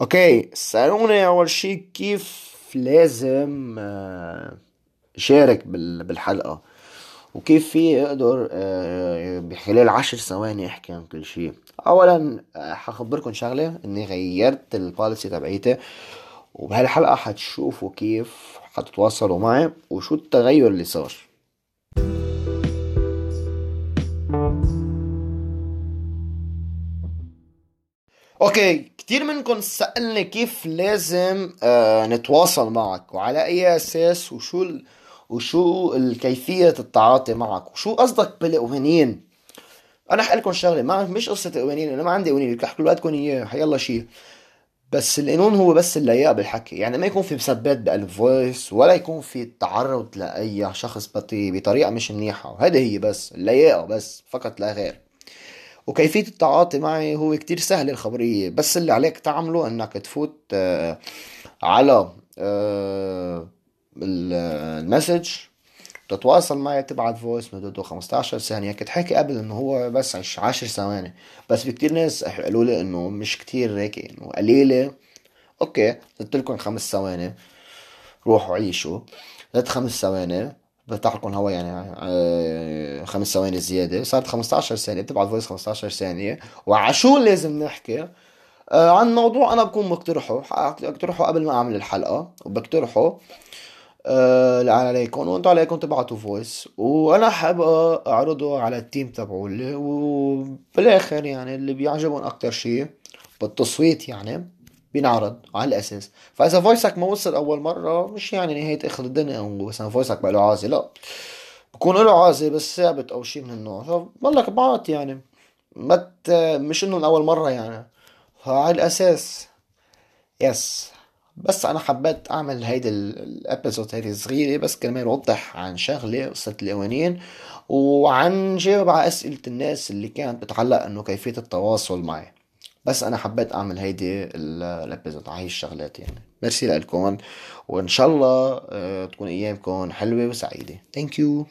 okay سألوني أول شي كيف لازم آه، شارك بال- بالحلقة؟ وكيف في أقدر آه، بخلال عشر ثواني أحكي عن كل شي؟ اولا آه، حخبركن شغلة إني غيرت ال policy تبعيتي وبهالحلقة حتشوفوا كيف حتتواصلوا معي وشو التغير اللي صار. okay كتير منكم سألني كيف لازم آه نتواصل معك وعلى أي أساس وشو ال... وشو كيفية التعاطي معك وشو قصدك بالقوانين أنا حقلكم شغلة ما مش قصة قوانين أنا ما عندي قوانين بدي أحكي لكم اياه حيلا شيء بس القانون هو بس اللياقة بالحكي يعني ما يكون في مسبات بال voice ولا يكون في تعرض لأي شخص بطي بطريقة مش منيحة وهذه هي بس اللياقة بس فقط لا غير. وكيفية التعاطي معي هو كتير سهل الخبرية بس اللي عليك تعمله إنك تفوت آه، على آه، ال- ال message تتواصل معي تبعت voice مدته 15 ثانية. كنت حاكي قبل إنه هو بس عش- 10 ثواني بس في كتير ناس قالوا لي إنه مش كتير هيك إنه قليلة. okay قلت لكم خمس ثواني روحوا عيشوا. زادت خمس ثواني بفتح لكم هوا يعني آه، خمس ثواني زيادة. صارت 15 ثانية بتبعت voice 15 ثانية. وعشو لازم نحكي آه، عن موضوع أنا بكون مقترحه. بقترحه قبل ما أعمل الحلقة وبقترحه آه، عليكم وانتوا عليكم تبعتوا voice. وأنا حابقى أعرضه على ال team تبعولي. وبالآخر يعني اللي بيعجبهم أكتر شيء بالتصويت يعني بينعرض على الأساس. فإذا voice ك ما وصل أول مرة مش يعني نهاية آخر الدنيا أو مثلا voice ك بقى له عازه لا بكون له عازه بس ثابت أو شيء من النوع. فبقول بعت يعني ما مش إنه أول مرة يعني. فعلى الأساس yes بس أنا حبيت أعمل هيدي ال- ال episode هيدي صغيره بس كرمال اوضح عن شغلة قصة القوانين وعن جاوب على أسئلة الناس اللي كانت بتعلق إنه كيفية التواصل معي. بس أنا حبيت أعمل هيدي ال- ال episode على هي الشغلات يعني. ميرسي لكم وإن شاء الله آه، تكون أيامكم حلوة وسعيدة. ثانك يو